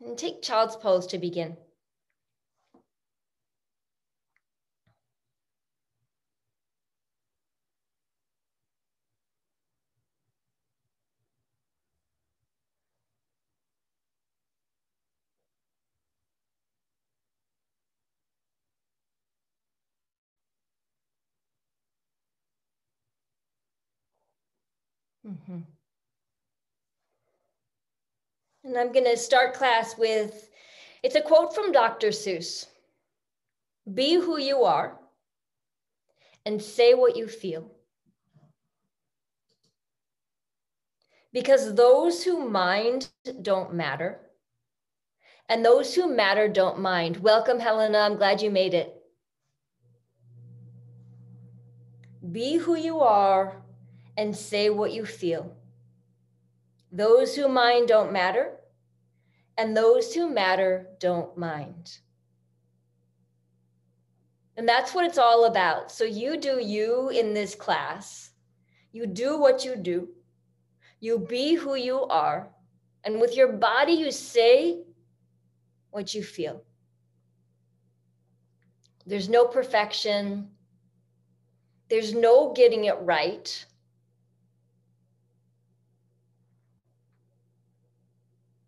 And take child's pose to begin. Mm-hmm. And I'm going to start class with it's a quote from Dr. Seuss Be who you are and say what you feel. Because those who mind don't matter, and those who matter don't mind. Welcome, Helena. I'm glad you made it. Be who you are and say what you feel. Those who mind don't matter, and those who matter don't mind. And that's what it's all about. So you do you in this class. You do what you do. You be who you are. And with your body, you say what you feel. There's no perfection. There's no getting it right.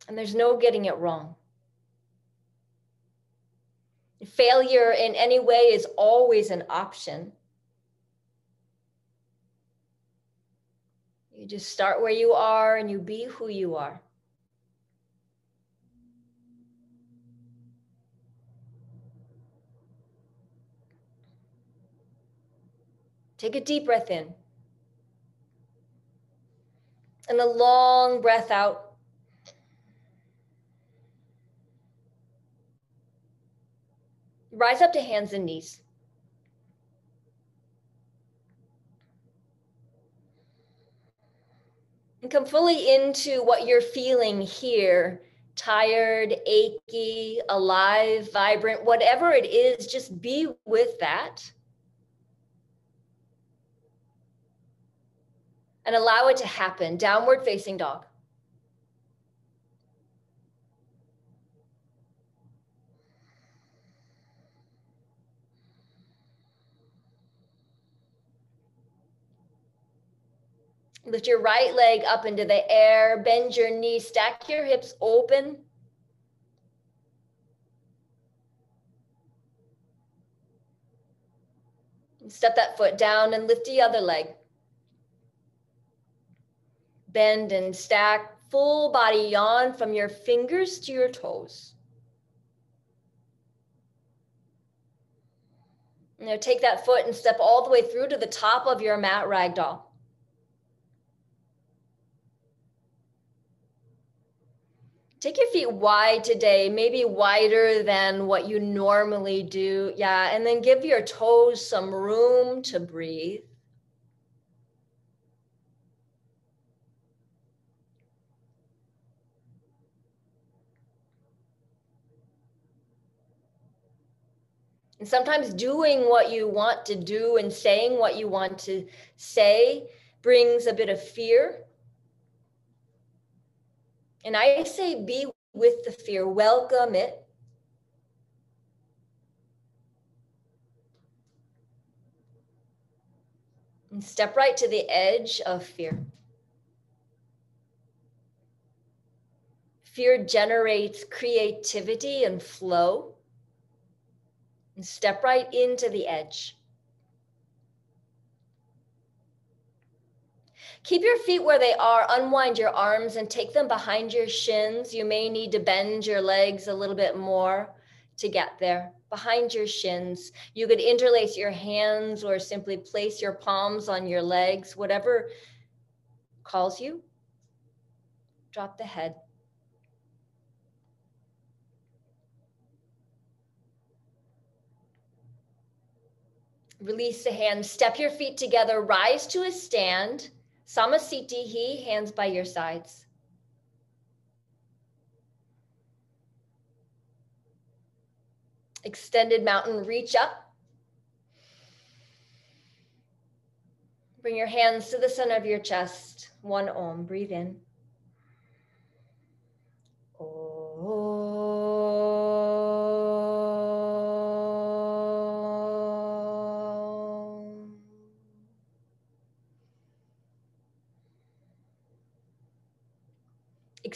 And there's no getting it wrong. Failure in any way is always an option. You just start where you are and you be who you are. Take a deep breath in and a long breath out. Rise up to hands and knees. And come fully into what you're feeling here tired, achy, alive, vibrant, whatever it is, just be with that. And allow it to happen. Downward facing dog. Lift your right leg up into the air, bend your knees, stack your hips open. Step that foot down and lift the other leg. Bend and stack, full body yawn from your fingers to your toes. Now take that foot and step all the way through to the top of your mat ragdoll. Take your feet wide today, maybe wider than what you normally do. Yeah, and then give your toes some room to breathe. And sometimes doing what you want to do and saying what you want to say brings a bit of fear and I say, be with the fear, welcome it. And step right to the edge of fear. Fear generates creativity and flow. And step right into the edge. Keep your feet where they are, unwind your arms and take them behind your shins. You may need to bend your legs a little bit more to get there. Behind your shins, you could interlace your hands or simply place your palms on your legs, whatever calls you. Drop the head. Release the hands, step your feet together, rise to a stand Samasthiti, hands by your sides. Extended mountain, reach up. Bring your hands to the center of your chest. One om, breathe in. Om.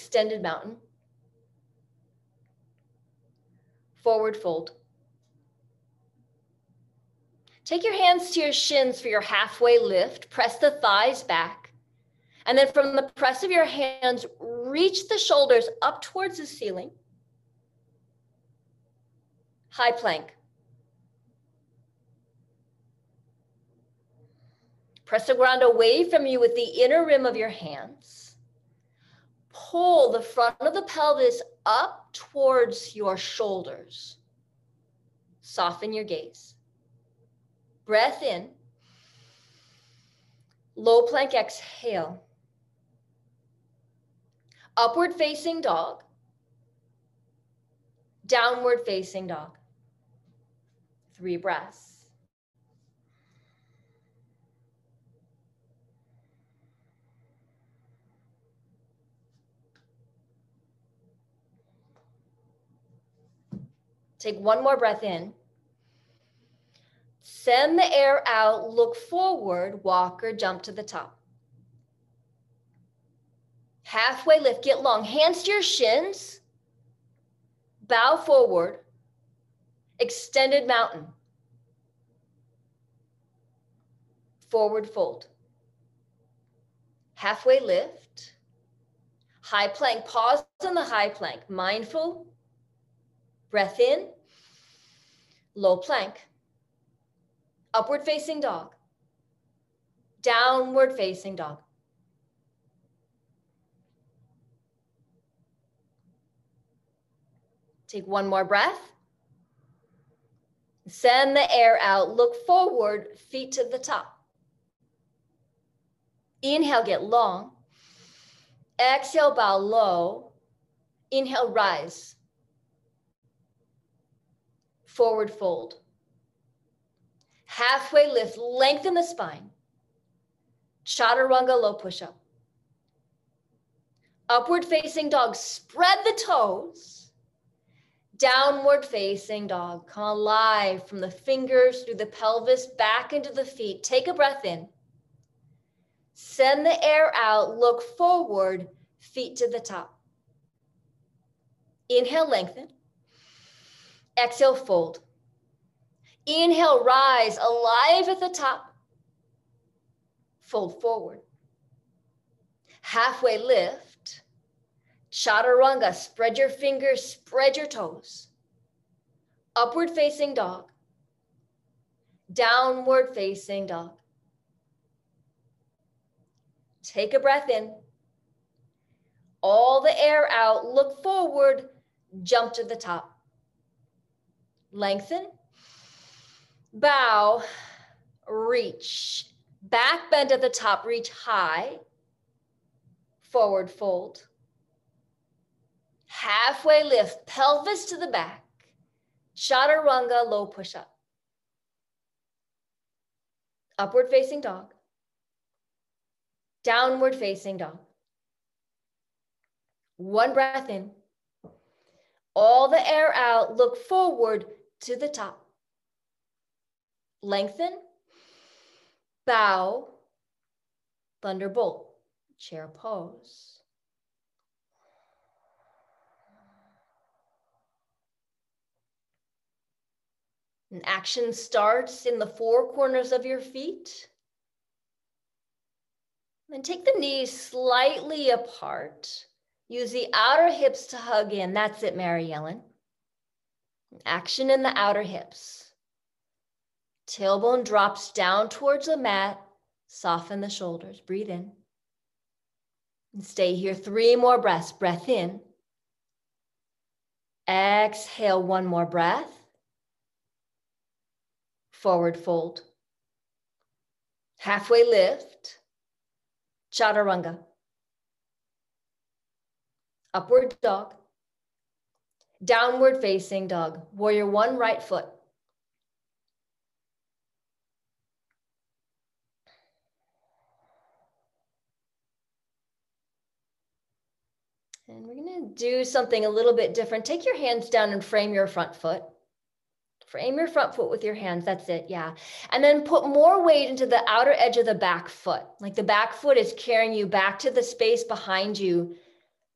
Extended mountain, forward fold. Take your hands to your shins for your halfway lift. Press the thighs back. And then from the press of your hands, reach the shoulders up towards the ceiling. High plank. Press the ground away from you with the inner rim of your hands. Pull the front of the pelvis up towards your shoulders. Soften your gaze. Breath in. Low plank exhale. Upward facing dog. Downward facing dog. Three breaths. Take one more breath in. Send the air out, look forward, walk or jump to the top. Halfway lift, get long, hands to your shins, bow forward, extended mountain, forward fold. Halfway lift, high plank, pause in the high plank, mindful, breath in, low plank upward facing dog, downward facing dog. Take one more breath. Send the air out, look forward, feet to the top. Inhale, get long. Exhale, bow low. Inhale, rise. Forward fold. Halfway lift, lengthen the spine. Chaturanga low push up. Upward facing dog, spread the toes. Downward facing dog, come alive from the fingers through the pelvis back into the feet. Take a breath in. Send the air out, look forward, feet to the top. Inhale, lengthen. Exhale, fold. Inhale, rise, alive at the top. Fold forward. Halfway lift. Chaturanga, spread your fingers, spread your toes. Upward facing dog. Downward facing dog. Take a breath in. All the air out, look forward, jump to the top. Lengthen bow, reach, back bend at the top, reach high, forward fold, halfway lift, pelvis to the back, chaturanga, low push up, upward facing dog, downward facing dog. One breath in, all the air out, look forward to the top lengthen, bow, thunderbolt, chair pose. And action starts in the four corners of your feet. Then take the knees slightly apart. Use the outer hips to hug in. That's it, Mary Ellen. Action in the outer hips. Tailbone drops down towards the mat. Soften the shoulders. Breathe in. And stay here. Three more breaths. Breath in. Exhale. One more breath. Forward fold. Halfway lift. Chaturanga. Upward dog. Downward facing dog. Warrior one, right foot. And we're gonna do something a little bit different. Take your hands down and frame your front foot. Frame your front foot with your hands. That's it. Yeah. And then put more weight into the outer edge of the back foot. Like the back foot is carrying you back to the space behind you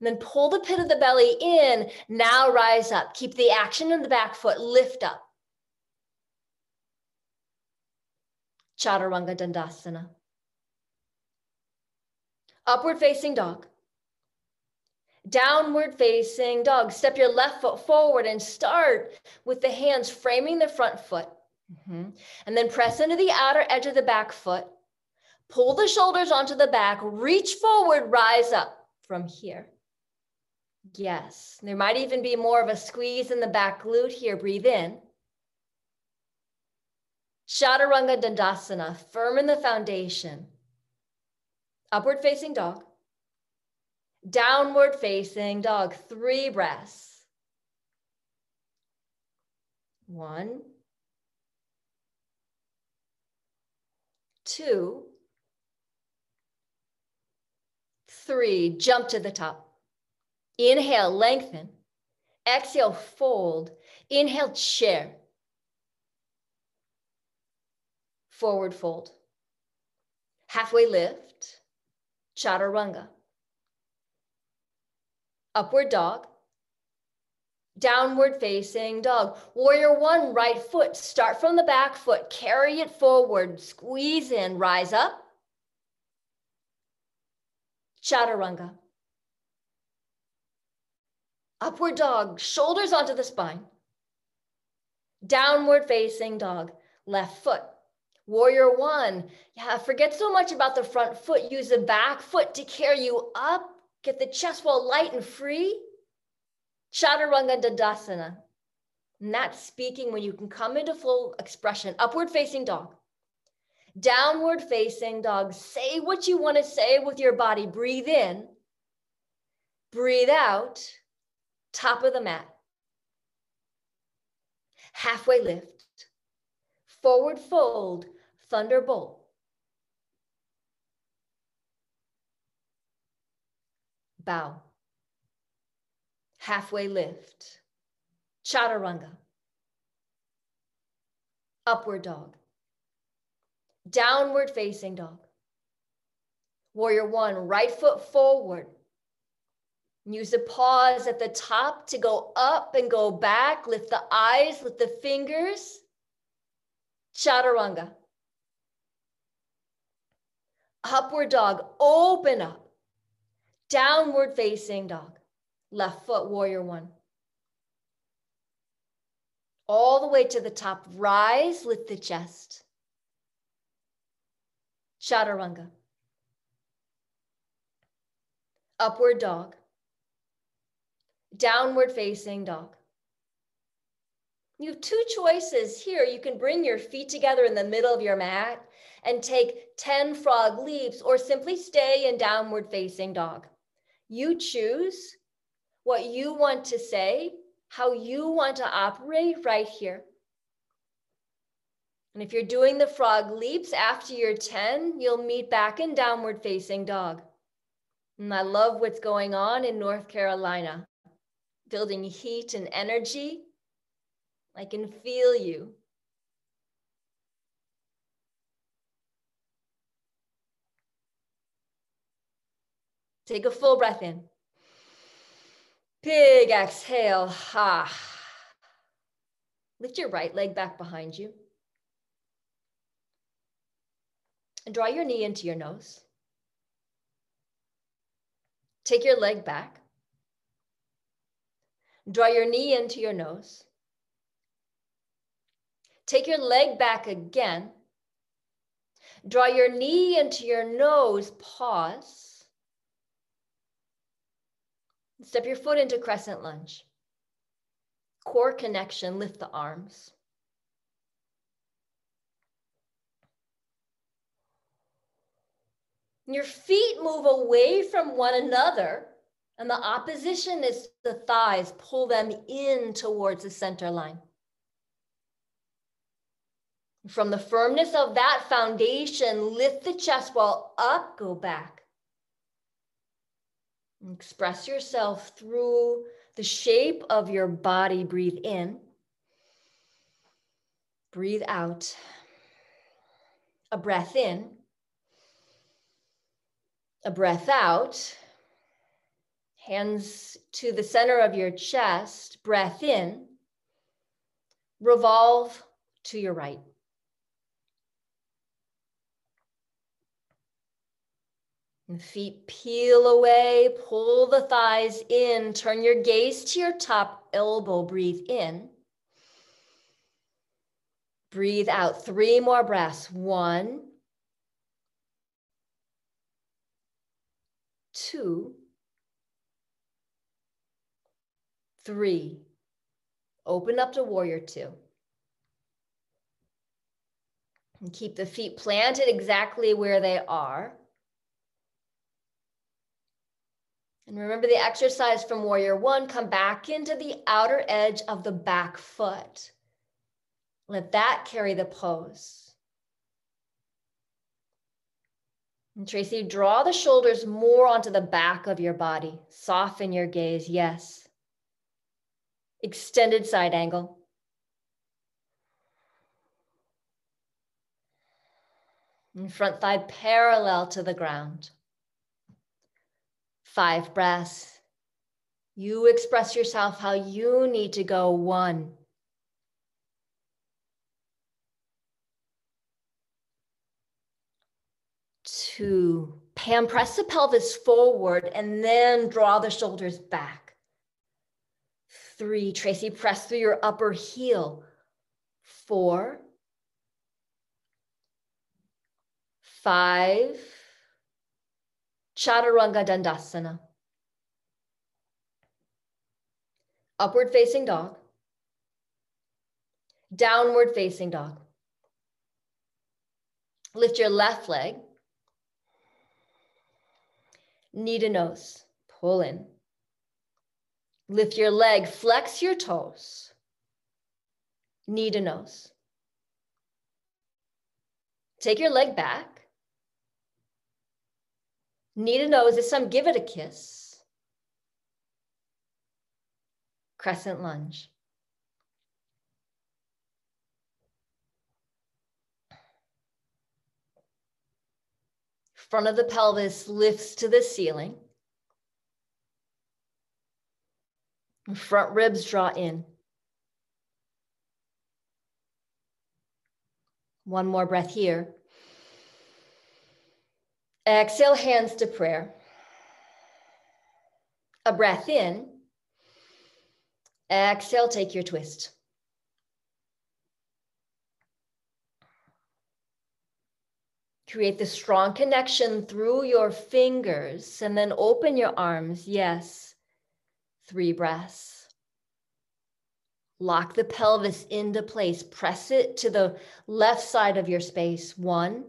And then pull the pit of the belly in. Now rise up. Keep the action in the back foot. Lift up. Chaturanga Dandasana. Upward facing dog. Downward facing dog. Step your left foot forward and start with the hands framing the front foot. Mm-hmm. And then press into the outer edge of the back foot. Pull the shoulders onto the back. Reach forward, rise up from here. Yes, there might even be more of a squeeze in the back glute here. Breathe in. Chaturanga Dandasana, firm in the foundation. Upward facing dog. Downward facing dog, three breaths. One, two, three. Jump to the top. Inhale, lengthen. Exhale, fold. Inhale, chair. Forward fold. Halfway lift. Chaturanga. Upward dog. Downward facing dog. Warrior one, right foot. Start from the back foot. Carry it forward. Squeeze in. Rise up. Chaturanga. Upward dog, shoulders onto the spine. Downward facing dog, left foot. Warrior one, yeah, forget so much about the front foot. Use the back foot to carry you up. Get the chest wall light and free. Chaturanga Dandasana. And that's speaking when you can come into full expression. Upward facing dog. Downward facing dog. Say what you want to say with your body. Breathe in. Breathe out top of the mat. Halfway lift, forward fold, thunderbolt. Bow. Halfway lift, chaturanga. Upward dog. Downward facing dog. Warrior one, right foot forward, Use a pause at the top to go up and go back. Lift the eyes, lift the fingers. Chaturanga. Upward dog, open up. Downward facing dog. Left foot, warrior one. All the way to the top, rise, lift the chest. Chaturanga. Upward dog downward facing dog. You have two choices here. You can bring your feet together in the middle of your mat and take 10 frog leaps or simply stay in downward facing dog. You choose what you want to say, how you want to operate right here. And if you're doing the frog leaps after your 10, you'll meet back in downward facing dog. And I love what's going on in North Carolina building heat and energy. I can feel you. Take a full breath in. Big exhale. Ha. Lift your right leg back behind you. And draw your knee into your nose. Take your leg back. Draw your knee into your nose. Take your leg back again. Draw your knee into your nose. Pause. Step your foot into crescent lunge. Core connection, lift the arms. Your feet move away from one another and the opposition is the thighs, pull them in towards the center line. From the firmness of that foundation, lift the chest wall up, go back. Express yourself through the shape of your body. Breathe in, breathe out. A breath in, a breath out Hands to the center of your chest, breath in, revolve to your right. And feet peel away, pull the thighs in, turn your gaze to your top elbow, breathe in. Breathe out, three more breaths. One, two, three. Open up to warrior two. And keep the feet planted exactly where they are. And remember the exercise from warrior one, come back into the outer edge of the back foot. Let that carry the pose. And Tracy, draw the shoulders more onto the back of your body. Soften your gaze, yes. Extended side angle. And front thigh parallel to the ground five breaths. You express yourself how you need to go one. Two. Pam, press the pelvis forward and then draw the shoulders back. Three. Tracy, press through your upper heel. Four. Five. Chaturanga Dandasana. Upward facing dog. Downward facing dog. Lift your left leg. Knee to nose. Pull in. Lift your leg. Flex your toes. Knee to nose. Take your leg back. Knee to nose is some give it a kiss. Crescent lunge. Front of the pelvis lifts to the ceiling. Front ribs draw in. One more breath here. Exhale, hands to prayer. A breath in. Exhale, take your twist. Create the strong connection through your fingers and then open your arms. Yes. Three breaths. Lock the pelvis into place. Press it to the left side of your space. One,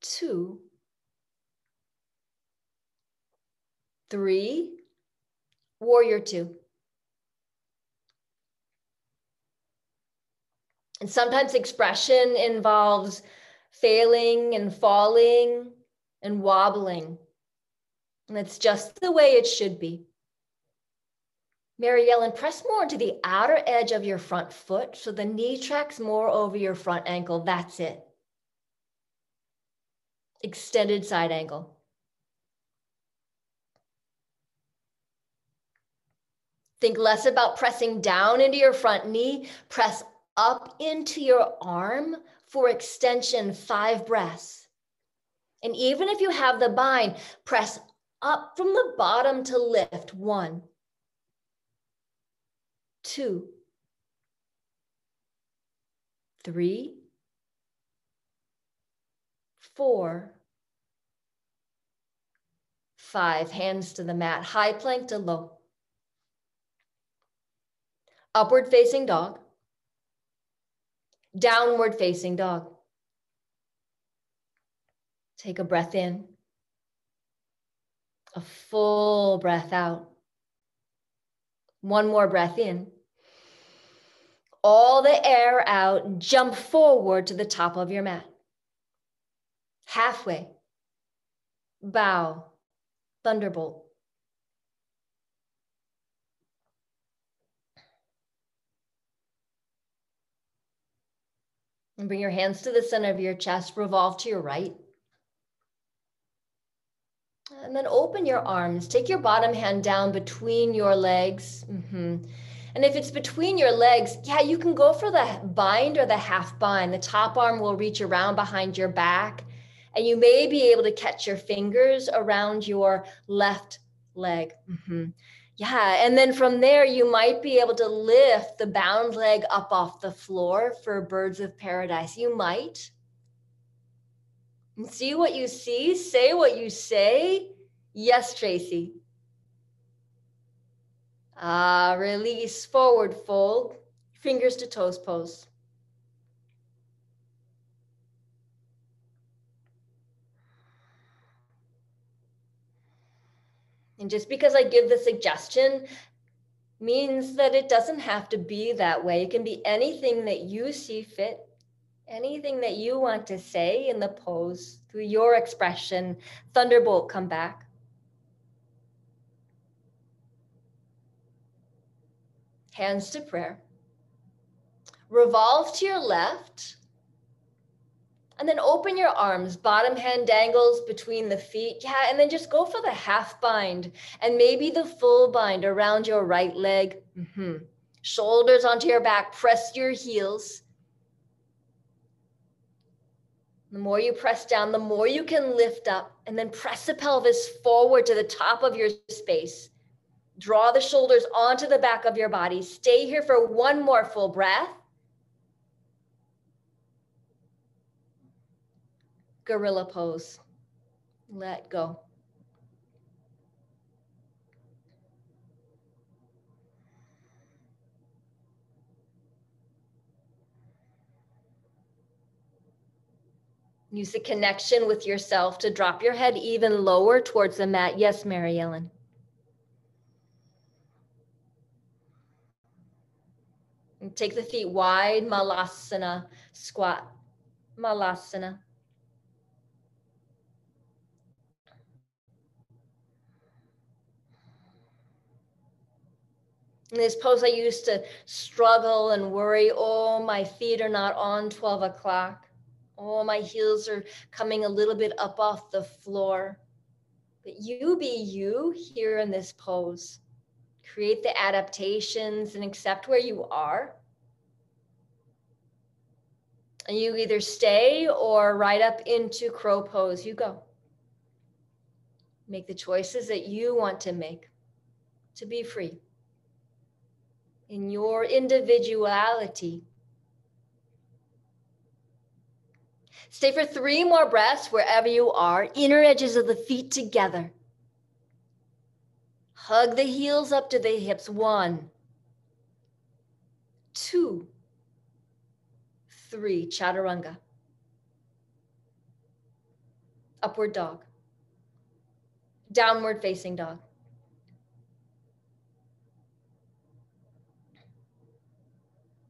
two, three, warrior two. And sometimes expression involves failing and falling and wobbling. And it's just the way it should be. Mary Ellen, press more into the outer edge of your front foot so the knee tracks more over your front ankle. That's it extended side angle. Think less about pressing down into your front knee, press up into your arm for extension, five breaths. And even if you have the bind, press up from the bottom to lift, one, two, three, four, five, hands to the mat, high plank to low. Upward facing dog, downward facing dog. Take a breath in, a full breath out. One more breath in. All the air out, jump forward to the top of your mat halfway, bow, thunderbolt. And bring your hands to the center of your chest, revolve to your right. And then open your arms. Take your bottom hand down between your legs. Mm-hmm. And if it's between your legs, yeah, you can go for the bind or the half bind. The top arm will reach around behind your back, and you may be able to catch your fingers around your left leg. Mm-hmm. Yeah, and then from there, you might be able to lift the bound leg up off the floor for birds of paradise. You might. See what you see, say what you say. Yes, Tracy. Ah, release, forward fold, fingers to toes pose. And just because I give the suggestion means that it doesn't have to be that way. It can be anything that you see fit, anything that you want to say in the pose through your expression. Thunderbolt, come back. Hands to prayer. Revolve to your left and then open your arms, bottom hand dangles between the feet. Yeah, and then just go for the half bind and maybe the full bind around your right leg. Mm-hmm. Shoulders onto your back, press your heels. The more you press down, the more you can lift up and then press the pelvis forward to the top of your space. Draw the shoulders onto the back of your body. Stay here for one more full breath. gorilla pose. Let go. Use the connection with yourself to drop your head even lower towards the mat. Yes, Mary Ellen. And take the feet wide, Malasana, squat, Malasana. In this pose, I used to struggle and worry. Oh, my feet are not on 12 o'clock. Oh, my heels are coming a little bit up off the floor. But you be you here in this pose. Create the adaptations and accept where you are. And you either stay or right up into crow pose. You go. Make the choices that you want to make to be free in your individuality. Stay for three more breaths wherever you are, inner edges of the feet together. Hug the heels up to the hips. One, two, three. Chaturanga. Upward dog. Downward facing dog.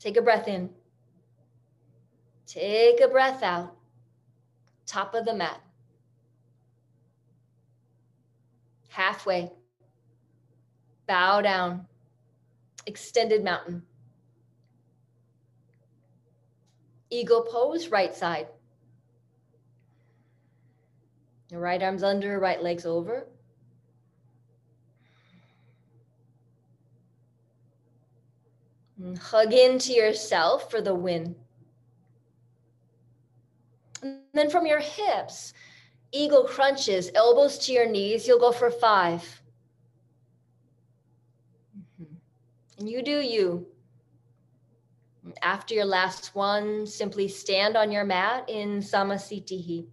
Take a breath in. Take a breath out. Top of the mat. Halfway. Bow down. Extended mountain. Eagle pose, right side. Your right arm's under, right leg's over. And hug into yourself for the win. And then from your hips, eagle crunches, elbows to your knees. You'll go for five. Mm-hmm. And you do you. After your last one, simply stand on your mat in Samasthiti.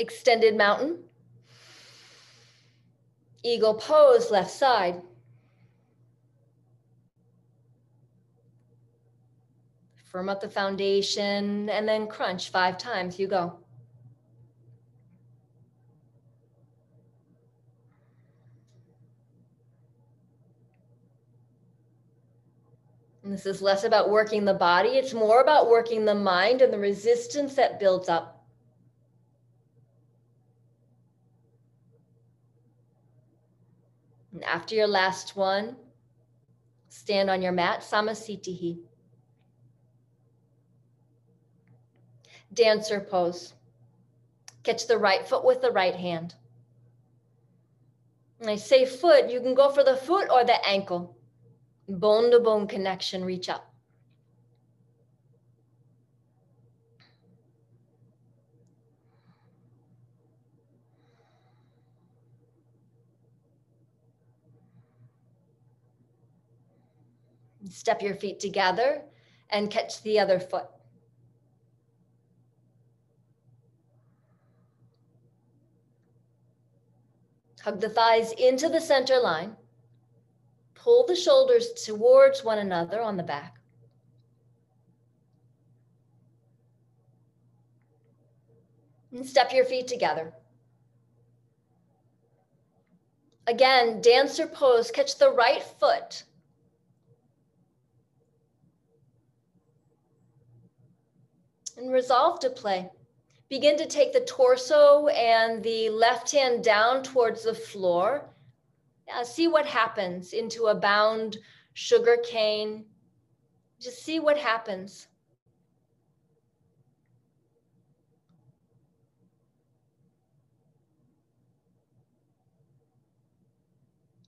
extended mountain. Eagle pose, left side. Firm up the foundation and then crunch five times. You go. And this is less about working the body, it's more about working the mind and the resistance that builds up. After after your last one, stand on your mat, Samasthiti. Dancer pose. Catch the right foot with the right hand. And I say foot, you can go for the foot or the ankle. Bone to bone connection, reach up. Step your feet together and catch the other foot. Hug the thighs into the center line. Pull the shoulders towards one another on the back. And step your feet together. Again, dancer pose, catch the right foot and resolve to play. Begin to take the torso and the left hand down towards the floor. See what happens into a bound sugar cane. Just see what happens.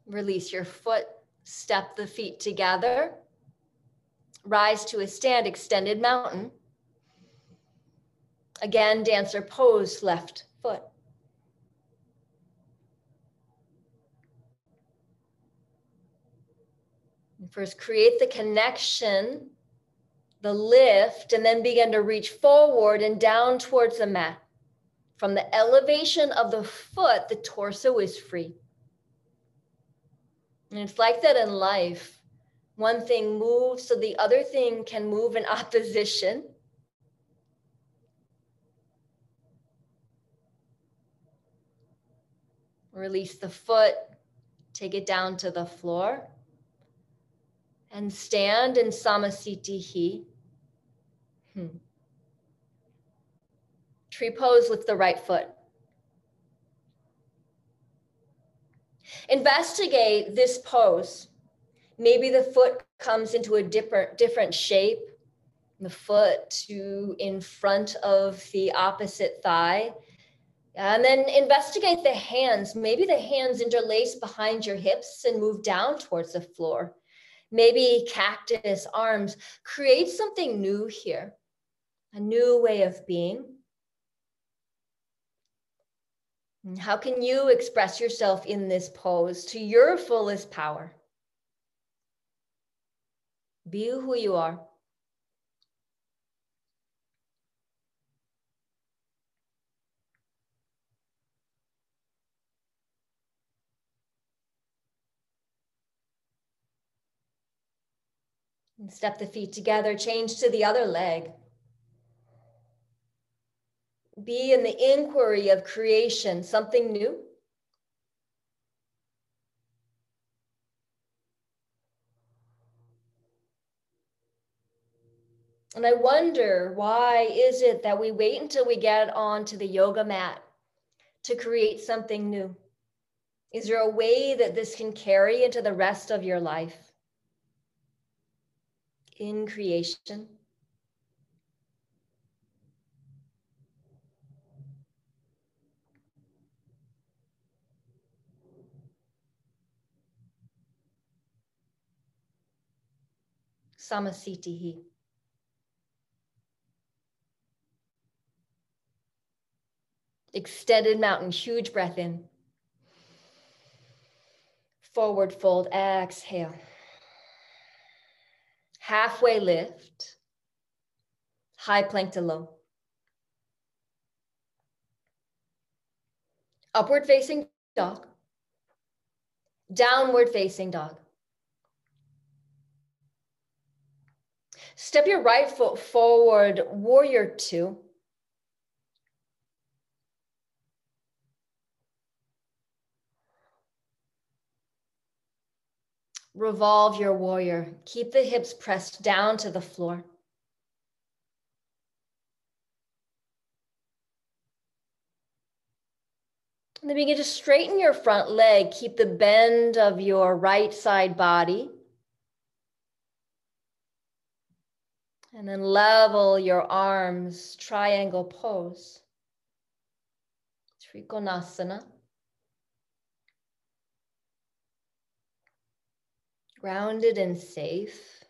Release your foot, step the feet together. Rise to a stand, extended mountain. Again, dancer pose left foot. First, create the connection, the lift, and then begin to reach forward and down towards the mat. From the elevation of the foot, the torso is free. And it's like that in life. One thing moves so the other thing can move in opposition. Release the foot, take it down to the floor, and stand in Samasthiti. Hmm. Tree pose with the right foot. Investigate this pose. Maybe the foot comes into a different, different shape, the foot to in front of the opposite thigh. And then investigate the hands. Maybe the hands interlace behind your hips and move down towards the floor. Maybe cactus, arms. Create something new here, a new way of being. How can you express yourself in this pose to your fullest power? Be who you are. And step the feet together, change to the other leg. Be in the inquiry of creation, something new. And I wonder why is it that we wait until we get onto the yoga mat to create something new? Is there a way that this can carry into the rest of your life? In creation. Samasthiti. Extended mountain, huge breath in. Forward fold, exhale halfway lift, high plank to low. Upward facing dog, downward facing dog. Step your right foot forward, warrior two. Revolve your warrior. Keep the hips pressed down to the floor. And then begin to straighten your front leg. Keep the bend of your right side body. And then level your arms, triangle pose. Trikonasana. Grounded and safe.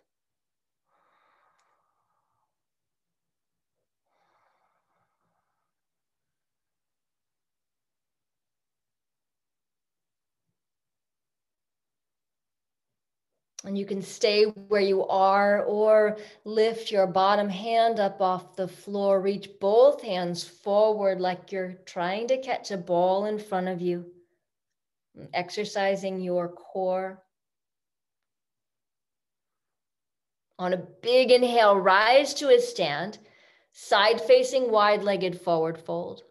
And you can stay where you are or lift your bottom hand up off the floor. Reach both hands forward like you're trying to catch a ball in front of you. Exercising your core. On a big inhale, rise to a stand, side facing wide legged forward fold.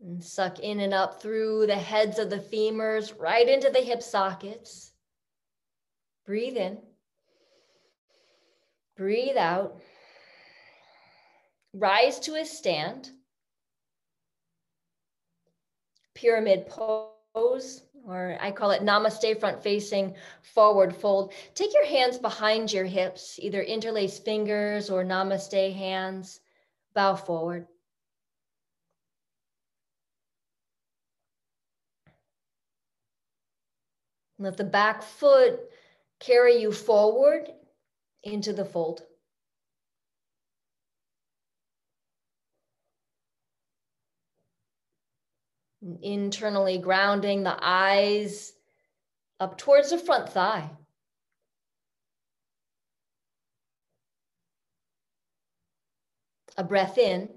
And suck in and up through the heads of the femurs, right into the hip sockets. Breathe in. Breathe out. Rise to a stand. Pyramid pose, or I call it namaste front facing forward fold. Take your hands behind your hips, either interlace fingers or namaste hands. Bow forward. Let the back foot carry you forward into the fold. Internally grounding the eyes up towards the front thigh. A breath in.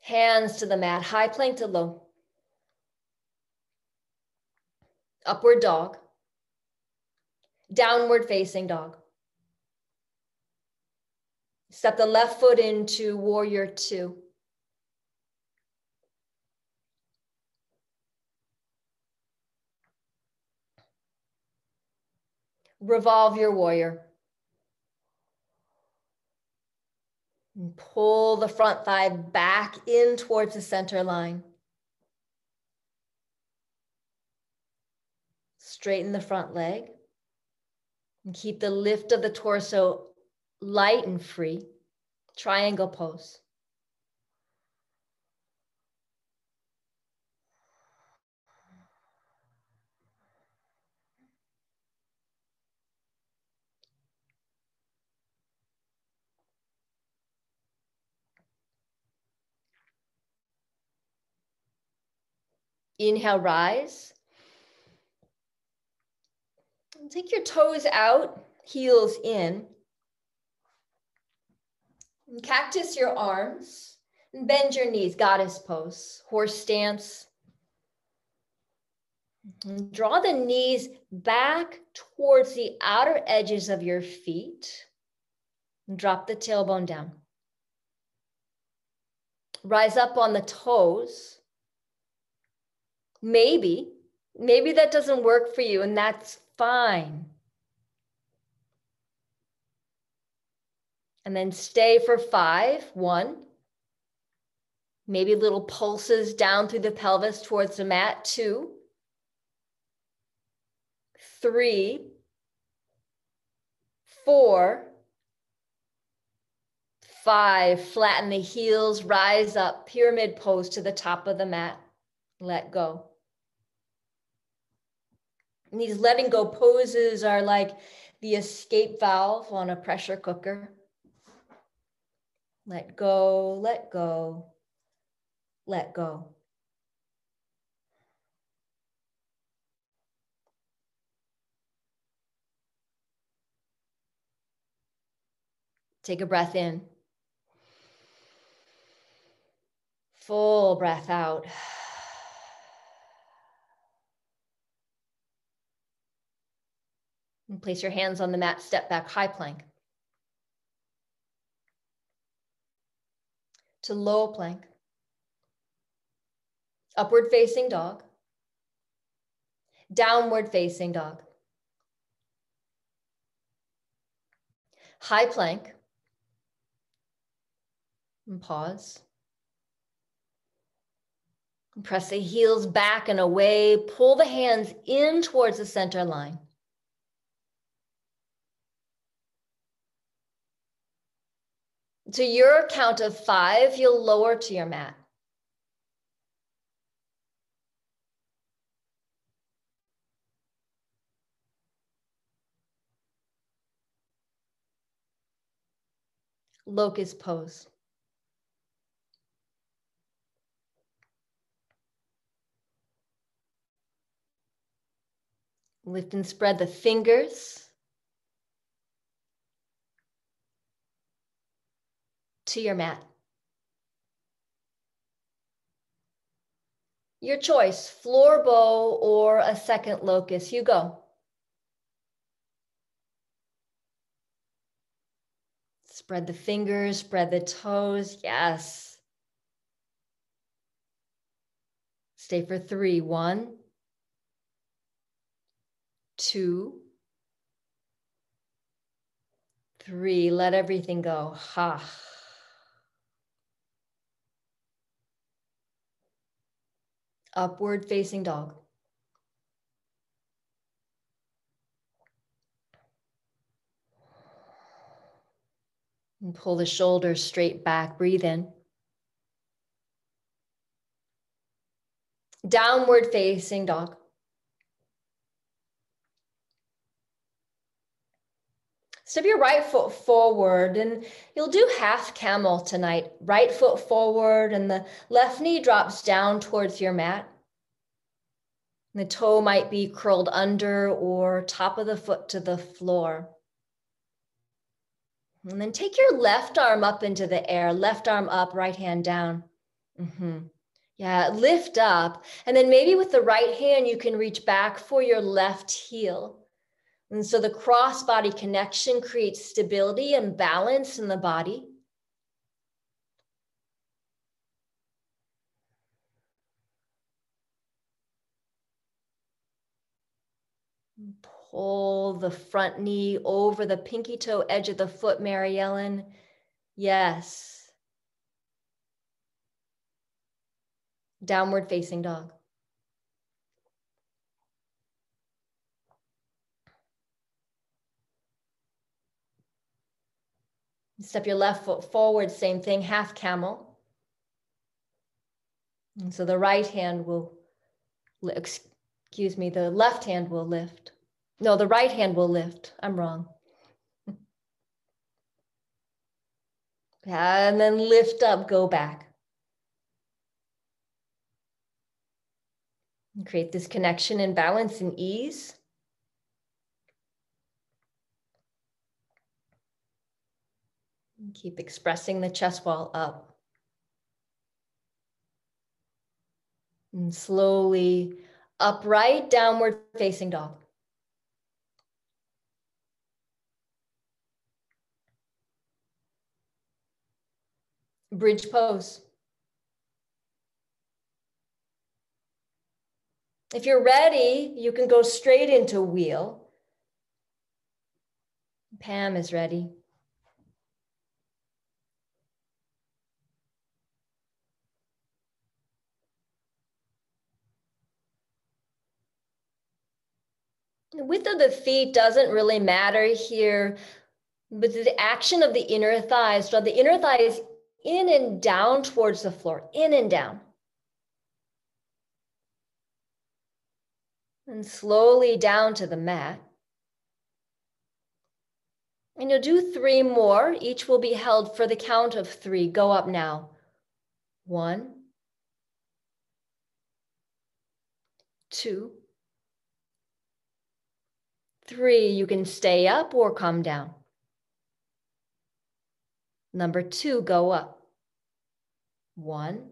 Hands to the mat, high plank to low. upward dog, downward facing dog. Step the left foot into warrior two. Revolve your warrior. And pull the front thigh back in towards the center line. Straighten the front leg and keep the lift of the torso light and free. Triangle pose. Inhale, rise. Take your toes out, heels in. And cactus your arms and bend your knees, goddess pose, horse stance. And draw the knees back towards the outer edges of your feet. And drop the tailbone down. Rise up on the toes. Maybe, maybe that doesn't work for you, and that's fine. And then stay for five, one. Maybe little pulses down through the pelvis towards the mat, two. Three, four, five. Flatten the heels, rise up, pyramid pose to the top of the mat. Let go. And these letting go poses are like the escape valve on a pressure cooker. Let go, let go, let go. Take a breath in. Full breath out. And place your hands on the mat, step back, high plank. to low plank, upward facing dog, downward facing dog, high plank, and pause. Press the heels back and away. Pull the hands in towards the center line. To your count of five, you'll lower to your mat. Locust pose. Lift and spread the fingers to your mat. Your choice, floor bow or a second locust, you go. Spread the fingers, spread the toes, yes. Stay for three, one, two, three. Let everything go. Ha. Upward facing dog. And pull the shoulders straight back. Breathe in. Downward facing dog. Step your right foot forward and you'll do half camel tonight. Right foot forward and the left knee drops down towards your mat. The toe might be curled under or top of the foot to the floor. And then take your left arm up into the air, left arm up, right hand down. Mm-hmm. Yeah, lift up. And then maybe with the right hand, you can reach back for your left heel. And so the cross body connection creates stability and balance in the body. Pull the front knee over the pinky toe edge of the foot, Mary Ellen. Yes. Downward facing dog. Step your left foot forward, same thing, half camel. And so the right hand will, excuse me, the left hand will lift. No, the right hand will lift. I'm wrong. and then lift up, go back. And create this connection and balance and ease. Keep expressing the chest wall up. And slowly upright, downward facing dog. Bridge pose. If you're ready, you can go straight into wheel. Pam is ready. Width of the feet doesn't really matter here, but the action of the inner thighs, draw the inner thighs in and down towards the floor, in and down. And slowly down to the mat. And you'll do three more. Each will be held for the count of three. Go up now. One, two, Three, you can stay up or come down. Number two, go up. One,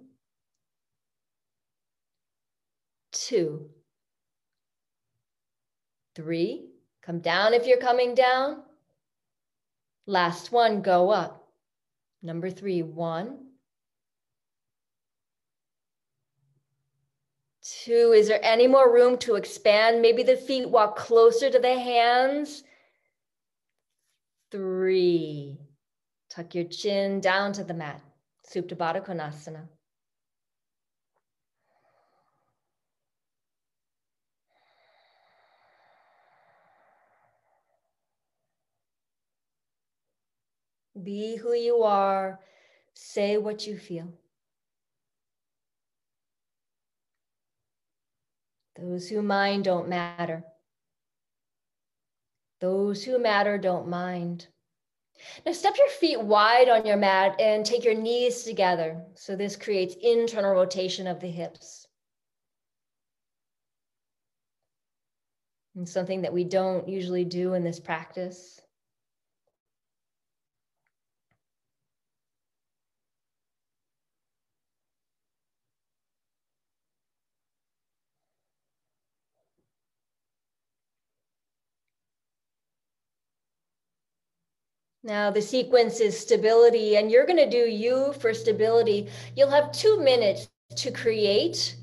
two, three, come down if you're coming down. Last one, go up. Number three, one, Two, is there any more room to expand? Maybe the feet walk closer to the hands. Three, tuck your chin down to the mat. Supta Baddha Konasana. Be who you are. Say what you feel. Those who mind don't matter. Those who matter don't mind. Now step your feet wide on your mat and take your knees together. So this creates internal rotation of the hips. And something that we don't usually do in this practice. Now the sequence is stability and you're gonna do you for stability. You'll have two minutes to create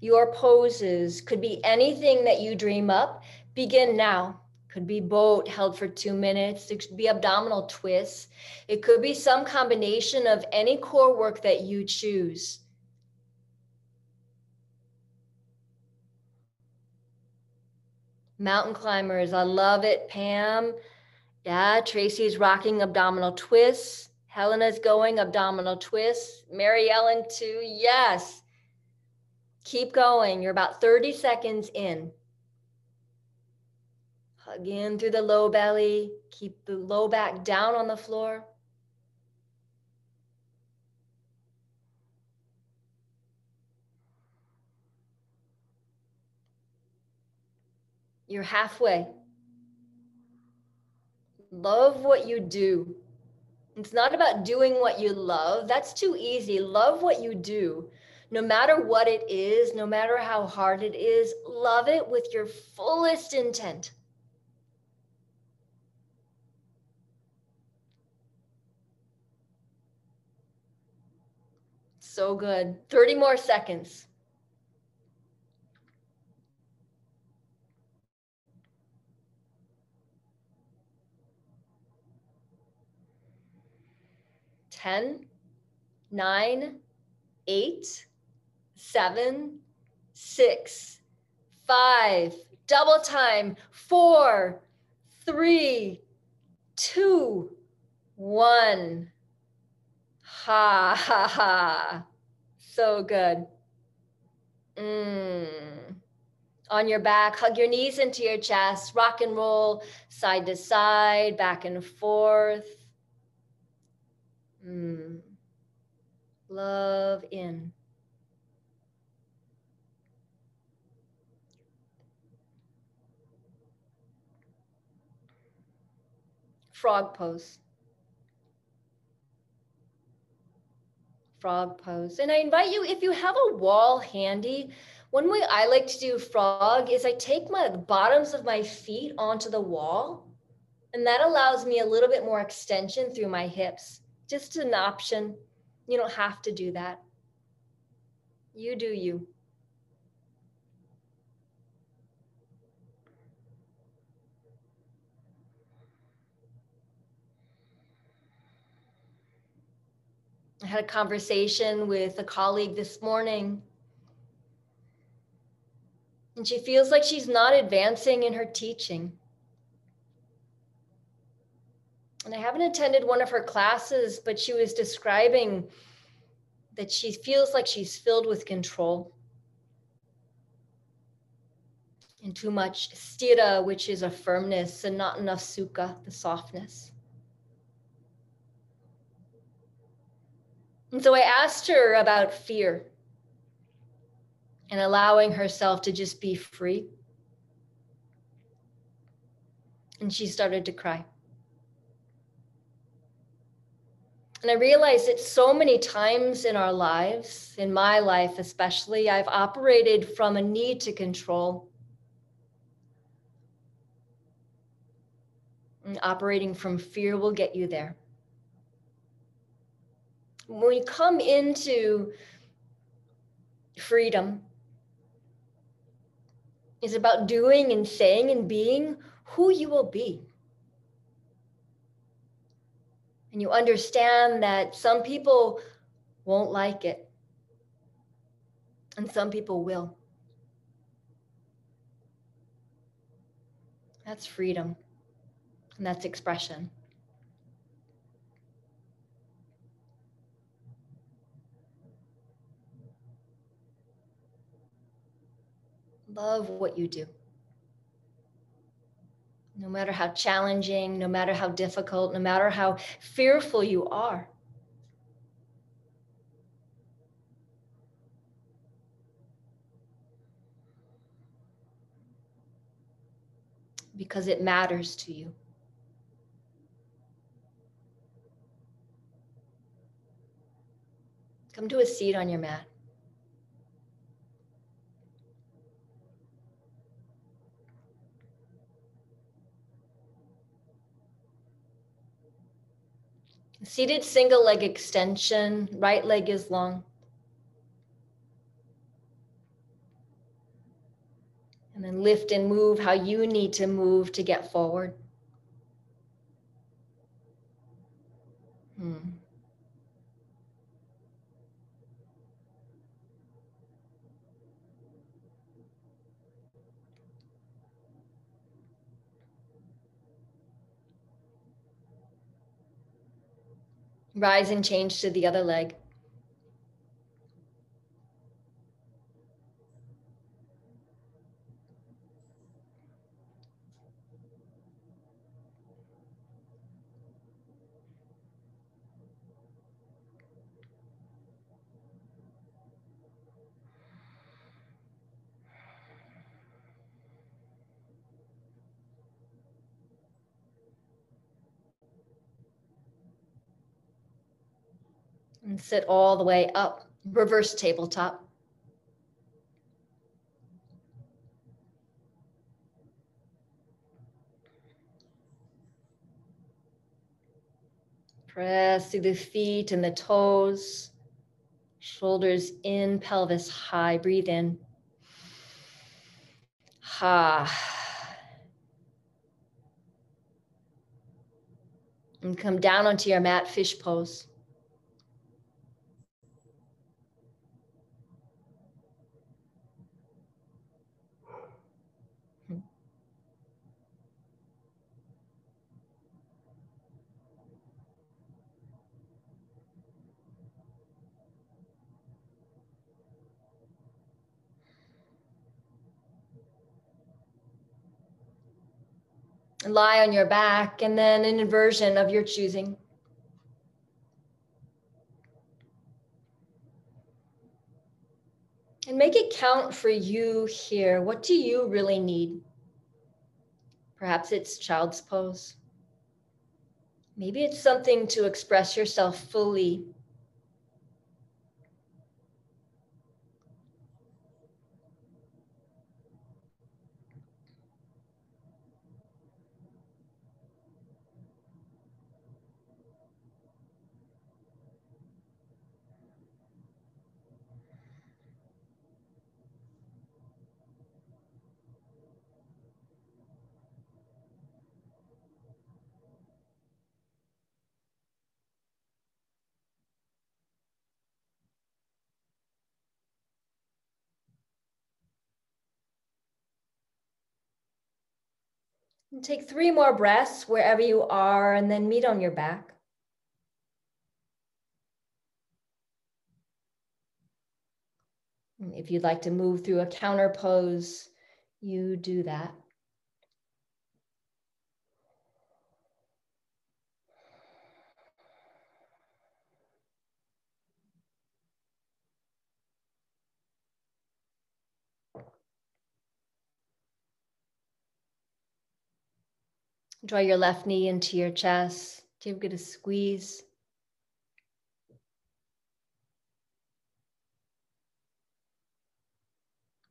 your poses. Could be anything that you dream up. Begin now. Could be boat held for two minutes. It could be abdominal twists. It could be some combination of any core work that you choose. Mountain climbers, I love it, Pam. Yeah, Tracy's rocking abdominal twists. Helena's going abdominal twists. Mary Ellen too. Yes. Keep going. You're about 30 seconds in. Hug in through the low belly. Keep the low back down on the floor. You're halfway. Love what you do. It's not about doing what you love. That's too easy. Love what you do. No matter what it is, no matter how hard it is, love it with your fullest intent. So good. 30 more seconds. 10, 9, 8, 7, 6, 5, double time, 4, 3, 2, 1. Ha ha ha. So good. Mm. On your back, hug your knees into your chest, rock and roll side to side, back and forth. Mm. Love in. Frog pose. Frog pose. And I invite you, if you have a wall handy, one way I like to do frog is I take my bottoms of my feet onto the wall, and that allows me a little bit more extension through my hips just an option. You don't have to do that. You do you. I had a conversation with a colleague this morning. And she feels like she's not advancing in her teaching. And I haven't attended one of her classes, but she was describing that she feels like she's filled with control and too much sthira, which is a firmness, and not enough sukha, the softness. And so I asked her about fear and allowing herself to just be free. And she started to cry. And I realized that so many times in our lives, in my life especially, I've operated from a need to control. And operating from fear will get you there. When we come into freedom is about doing and saying and being who you will be. And you understand that some people won't like it, and some people will. That's freedom, and that's expression. Love what you do. No matter how challenging, no matter how difficult, no matter how fearful you are. Because it matters to you. Come to a seat on your mat. Seated single leg extension, right leg is long. And then lift and move how you need to move to get forward. Hmm. Rise and change to the other leg. And sit all the way up, reverse tabletop. Press through the feet and the toes, shoulders in, pelvis high. Breathe in. Ha. And come down onto your mat, fish pose. Lie on your back and then an inversion of your choosing. And make it count for you here. What do you really need? Perhaps it's child's pose. Maybe it's something to express yourself fully And take three more breaths wherever you are, and then meet on your back. If you'd like to move through a counter pose, you do that. Draw your left knee into your chest. Give it a squeeze.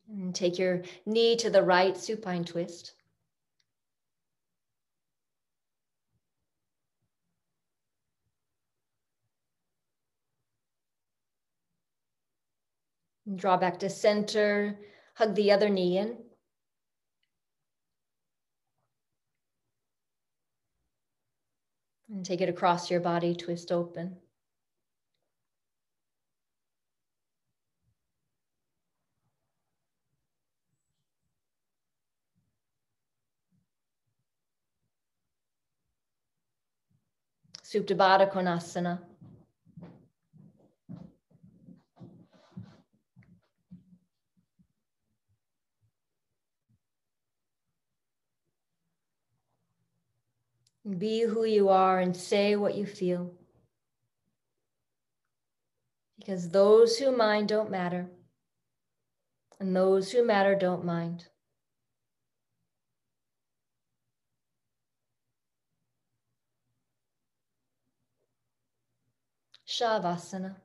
And take your knee to the right, supine twist. Draw back to center, hug the other knee in. And take it across your body, twist open. Supta Konasana. Be who you are and say what you feel. Because those who mind don't matter, and those who matter don't mind. Shavasana.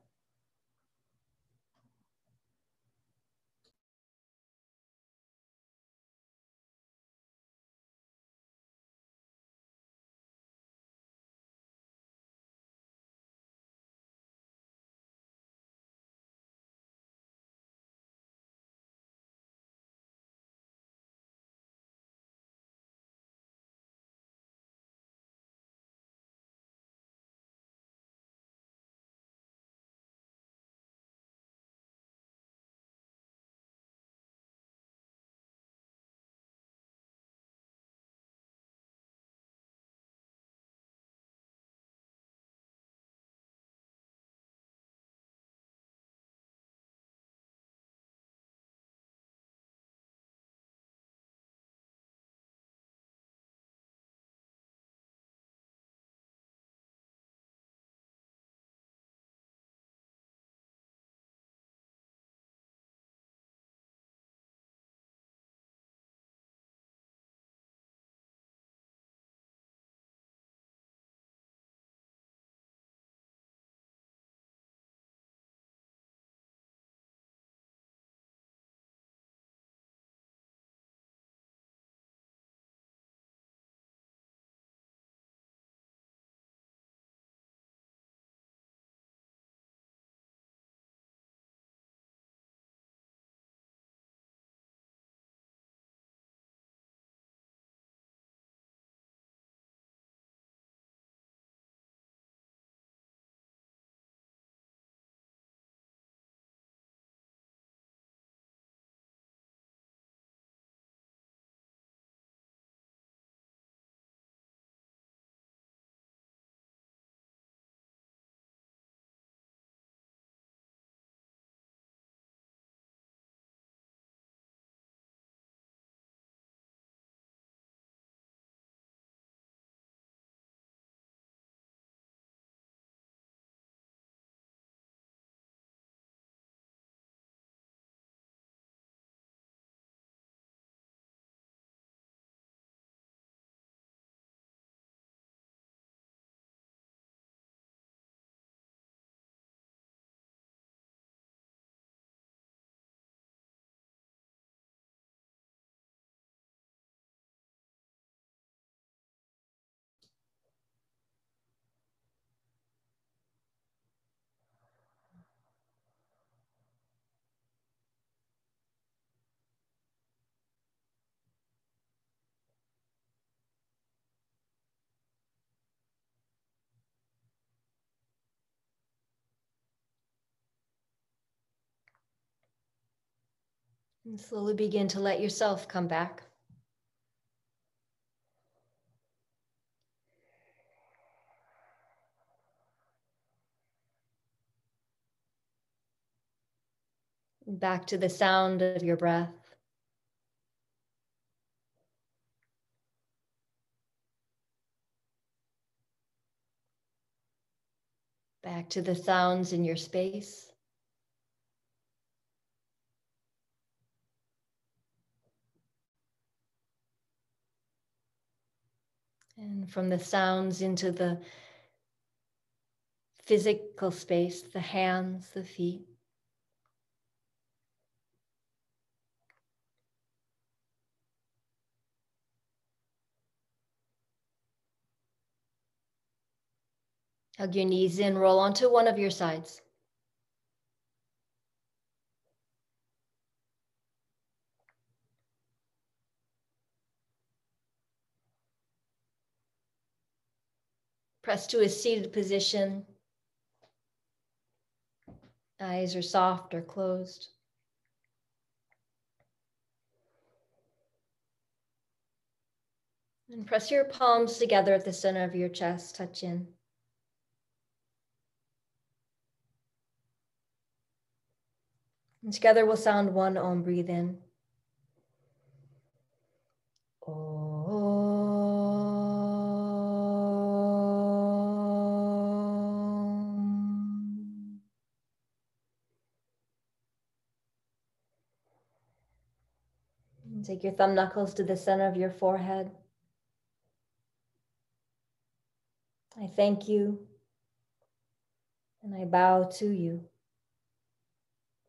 And slowly begin to let yourself come back. Back to the sound of your breath. Back to the sounds in your space. And from the sounds into the physical space, the hands, the feet. Hug your knees in, roll onto one of your sides. Press to a seated position. Eyes are soft or closed. And press your palms together at the center of your chest, touch in. And together we'll sound one Om, breathe in. Take your thumb knuckles to the center of your forehead. I thank you and I bow to you.